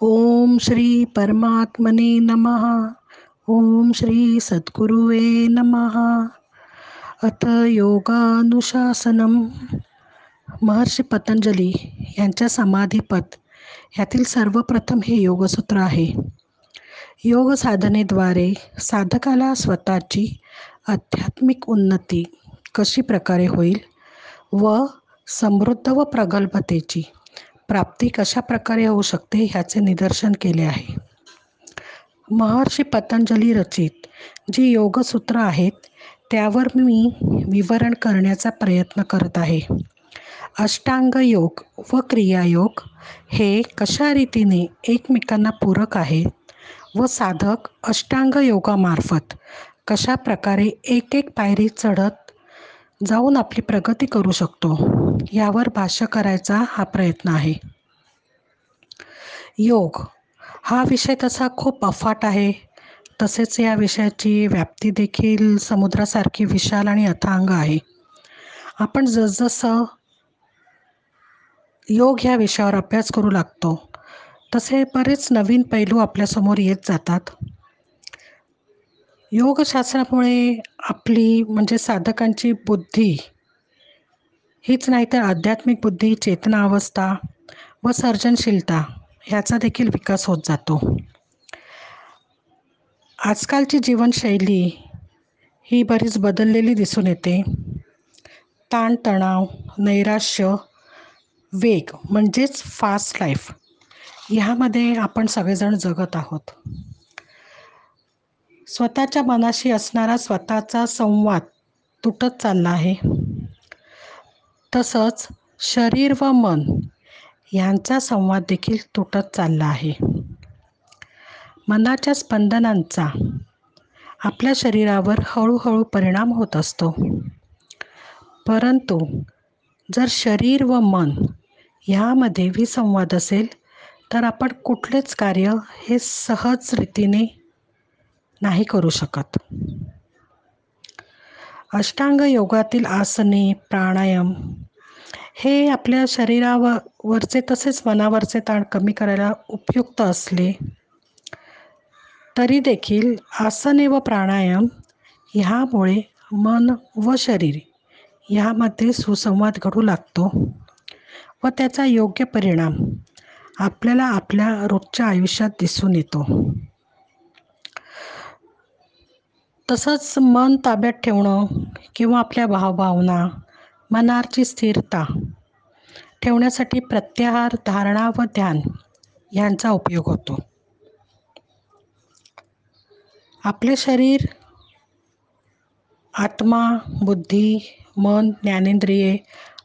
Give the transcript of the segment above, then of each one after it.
ओम श्री परमात्मने नमः. ओम श्री सद्गुरुवे नमः. अथ योगानुशासनम. महर्षी पतंजली यांच्या समाधीपद. यातील सर्वप्रथम हे योगसूत्र आहे. योग साधनेद्वारे साधकाला स्वतःची आध्यात्मिक उन्नती कशी प्रकारे होईल व समृद्ध व प्रगल्भतेची प्राप्ती कशा प्रकारे होऊ शकते ह्याचे निदर्शन केले आहे. महर्षी पतंजली रचित जी योगसूत्र आहेत त्यावर मी विवरण करण्याचा प्रयत्न करत आहे. अष्टांग योग व क्रियायोग हे कशा रीतीने एकमेकांना पूरक आहेत व साधक अष्टांग योगामार्फत कशा प्रकारे एक एक पायरी चढत जाऊन आपली प्रगती करू शकतो? यावर भाष्य करायचा हा प्रयत्न आहे. योग हा विषय तसा खूप अफाट आहे. तसेच या विषयाची व्याप्ती देखील समुद्रासारखी विशाल आणि अथांग आहे. आपण जसजसं योग ह्या विषयावर अभ्यास करू लागतो तसे बरेच नवीन पैलू आपल्यासमोर येत जातात. योगशास्त्रामुळे आपली म्हणजे साधकांची बुद्धी हीच नाही तर आध्यात्मिक बुद्धी चेतना अवस्था व सर्जनशीलता ह्याचा देखील विकास होत जातो. आजकालची जीवनशैली ही बरीच बदललेली दिसून येते. ताणतणाव नैराश्य वेग म्हणजेच फास्ट लाईफ ह्यामध्ये आपण सगळेजण जगत आहोत. स्वतःच्या मनाशी असणारा स्वतःचा संवाद तुटत चालला आहे. तसंच शरीर व मन यांचा संवाद देखील तुटत चालला आहे. मनाच्या स्पंदनांचा आपल्या शरीरावर हळूहळू परिणाम होत असतो. परंतु जर शरीर व मन ह्यामध्ये विसंवाद असेल तर आपण कुठलेच कार्य हे सहज रीतीने नाही करू शकत. अष्टांग योगातील आसने प्राणायाम हे आपल्या शरीरावर वरचे तसेच मनावरचे ताण कमी करायला उपयुक्त असले तरी देखील आसने व प्राणायाम ह्यामुळे मन व शरीर ह्यामध्ये सुसंवाद घडू लागतो व त्याचा योग्य परिणाम आपल्याला आपल्या रोजच्या आयुष्यात दिसून येतो. तसंच मन ताब्यात ठेवणं किंवा आपल्या भावभावना मनाची स्थिरता ठेवण्यासाठी प्रत्याहार धारणा व ध्यान यांचा उपयोग होतो. आपले शरीर आत्मा बुद्धी मन ज्ञानेंद्रिये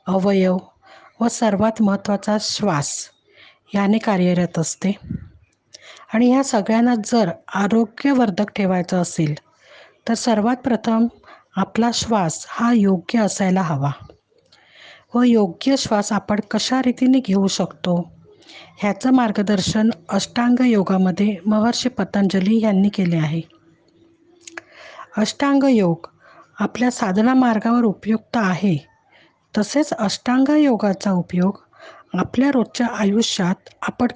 अवयव व सर्वात महत्त्वाचा श्वास याने कार्यरत असते. आणि ह्या सगळ्यांना जर आरोग्यवर्धक ठेवायचं असेल तर सर्वात प्रथम आपला श्वास हा योग्य असायला हवा व योग्य श्वास आपण कशा रीतीने घेऊ शकतो? ह्याचं मार्गदर्शन अष्टांग योगामध्ये महर्षी पतंजली यांनी केले आहे. अष्टांग योग आपल्या साधना मार्गावर उपयुक्त आहे. तसेच अष्टांग योगाचा उपयोग आपल्या रोजच्या आयुष्यात आपण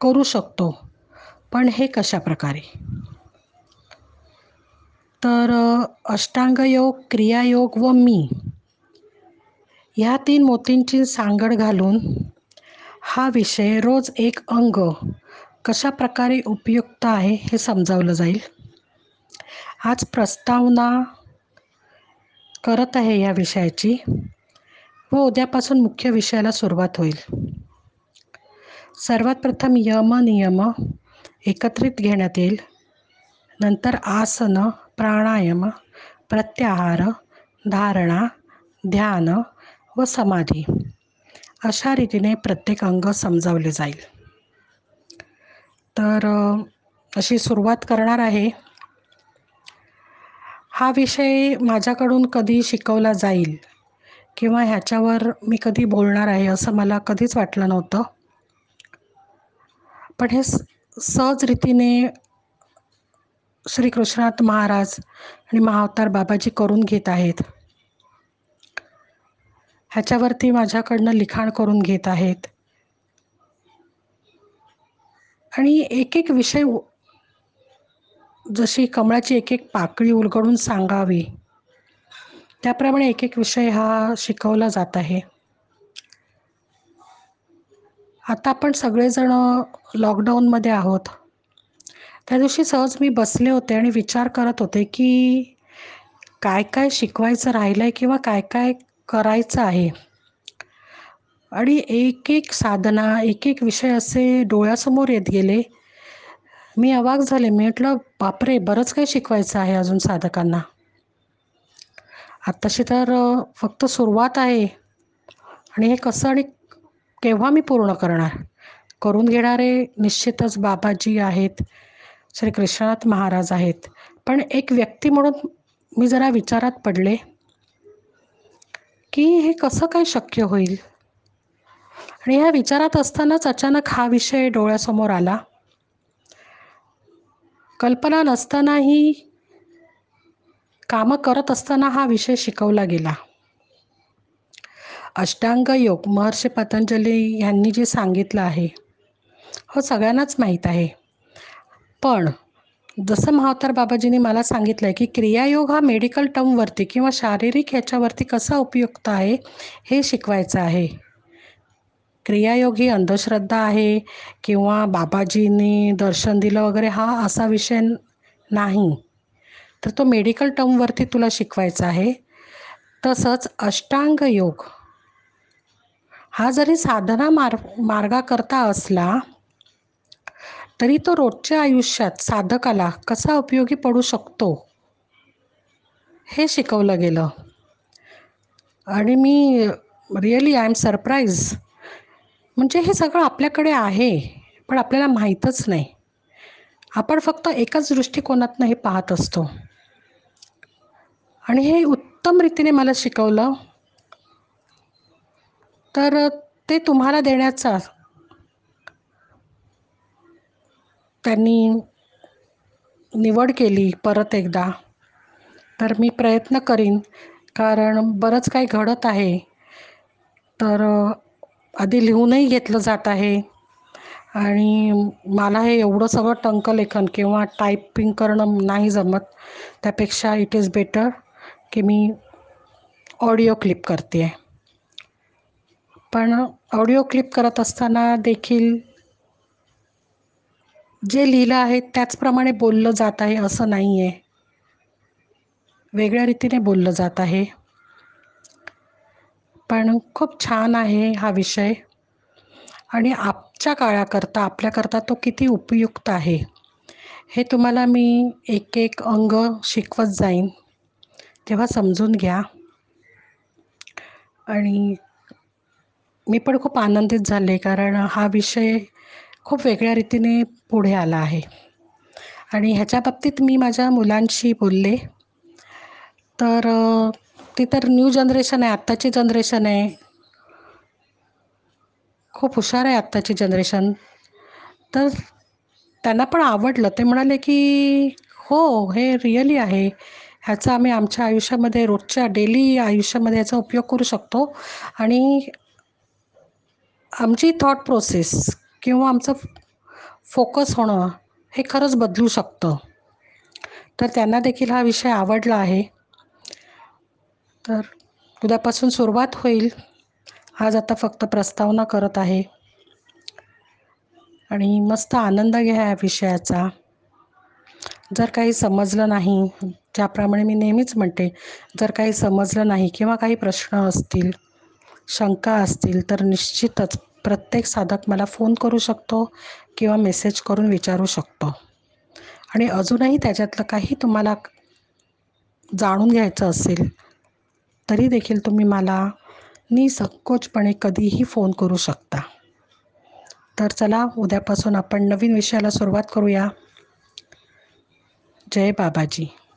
करू शकतो. पण हे कशा प्रकारे तर अष्टांगयोग क्रियायोग व मी ह्या तीन मोतींची सांगड घालून हा विषय रोज एक अंग कशा प्रकारे उपयुक्त आहे हे समजावलं जाईल. आज प्रस्तावना करत आहे या विषयाची व उद्यापासून मुख्य विषयाला सुरुवात होईल. सर्वात प्रथम यम नियम एकत्रित घेण्यात येईल. नंतर आसनं प्राणायाम प्रत्याहार धारणा ध्यान व समाधी अशा रीतीने प्रत्येक अंग समजावले जाईल. तर अशी सुरुवात करणार आहे. हा विषय माझ्याकडून कधी शिकवला जाईल किंवा ह्याच्यावर मी कधी बोलणार आहे असं मला कधीच वाटलं नव्हतं. पण हे सहज रीतीने श्रीकृष्णात महाराज आणि महावतार बाबाजी करून घेत आहेत. ह्याच्यावरती माझ्याकडनं लिखाण करून घेत आहेत. आणि एक एक विषय जशी कमळाची एक एक पाकळी उलगडून सांगावी त्याप्रमाणे एक एक विषय हा शिकवला जात आहे. आता आपण सगळेजण लॉकडाऊनमध्ये आहोत. त्या दिवशी सहज मी बसले होते आणि विचार करत होते की काय काय शिकवायचं राहिलं आहे किंवा काय काय करायचं आहे. आणि एक एक साधना एक एक विषय असे डोळ्यासमोर येत गेले. मी अवाक झाले. मी म्हटलं बापरे बरंच काही शिकवायचं आहे अजून साधकांना. आत्ताशी तर फक्त सुरुवात आहे. आणि हे कसं आणि केव्हा मी पूर्ण करणार? करून घेणारे निश्चितच बाबाजी आहेत. श्री कृष्णनाथ महाराज आहेत. पण एक व्यक्ती म्हणून मी जरा विचारात पडले की हे कसं काय शक्य होईल? आणि ह्या विचारात असतानाच अचानक हा विषय डोळ्यासमोर आला. कल्पना नसतानाही कामं करत असताना हा विषय शिकवला गेला. अष्टांग योग महर्षी पतंजली यांनी जे सांगितलं आहे हो सगळ्यांनाच माहीत आहे. पण जसं महावतार बाबाजींनी मला सांगितलं आहे की क्रियायोग हा मेडिकल टर्मवरती किंवा शारीरिक ह्याच्यावरती कसा उपयुक्त आहे हे शिकवायचं आहे. क्रियायोग ही अंधश्रद्धा आहे किंवा बाबाजींनी दर्शन दिलं वगैरे हा असा विषय नाही. तर तो मेडिकल टर्मवरती तुला शिकवायचा आहे. तसंच अष्टांग योग. हा जरी साधना मार मार्गाकरता असला तरी तो रोजच्या आयुष्यात साधकाला कसा उपयोगी पडू शकतो? हे शिकवलं गेलं. आणि मी रिअली आय एम सरप्राईज. म्हणजे हे सगळं आपल्याकडे आहे पण आपल्याला माहीतच नाही. आपण फक्त एकाच दृष्टिकोनातनं हे पाहत असतो. आणि हे उत्तम रीतीने मला शिकवलं. तर ते तुम्हाला देण्याचा त्यांनी निवड केली परत एकदा. तर मी प्रयत्न करीन कारण बरंच काही घडत आहे. तर आधी लिहूनही घेतलं जात आहे. आणि मला हे एवढं सगळं टंकलेखन किंवा टायपिंग करणं नाही जमत. त्यापेक्षा इट इज बेटर की मी ऑडिओ क्लिप करते आहे पण ऑडिओ क्लिप करत असताना देखील जे लिहिलं आहे त्याचप्रमाणे बोललं जात आहे असं नाही आहे वेगळ्या रीतीने बोललं जात आहे. पण खूप छान आहे हा विषय. आणि आजच्या काळाकरता आपल्याकरता तो किती उपयुक्त आहे हे तुम्हाला मी एक एक अंग शिकवत जाईन. तेव्हा समजून घ्या. आणि मी पण खूप आनंदित झाले कारण हा विषय खूप वेगळ्या रीतीने पुढे आला आहे. आणि ह्याच्या बाबतीत मी माझ्या मुलांशी बोलले. तर ती तर न्यू जनरेशन आहे आत्ताची जनरेशन आहे. खूप हुशार आहे आत्ताची जनरेशन. तर त्यांना पण आवडलं. ते म्हणाले की हो हे रिअली आहे. ह्याचा आम्ही आमच्या आयुष्यामध्ये रोजच्या डेली आयुष्यामध्ये याचा उपयोग करू शकतो. आणि आमची थॉट प्रोसेस किंवा आमचं फोकस होणं हे खरंच बदलू शकतं. तर त्यांना देखील हा विषय आवडला आहे. तर उद्यापासून सुरुवात होईल. आज आता फक्त प्रस्तावना करत आहे. आणि मस्त आनंद घ्या या विषयाचा. जर काही समजलं नाही ज्याप्रमाणे मी नेहमीच म्हणते जर काही समजलं नाही किंवा काही प्रश्न असतील शंका असतील तर निश्चितच प्रत्येक साधक मला फोन करू शकतो किंवा मेसेज करून विचारू शकतो. आणि अजूनही त्याच्यातलं काही तुम्हाला जाणून घ्यायचं असेल तरी देखील तुम्ही मला निसंकोचपणे कधीही फोन करू शकता. तर चला उद्यापासून आपण नवीन विषयाला सुरुवात करूया. जय बाबाजी.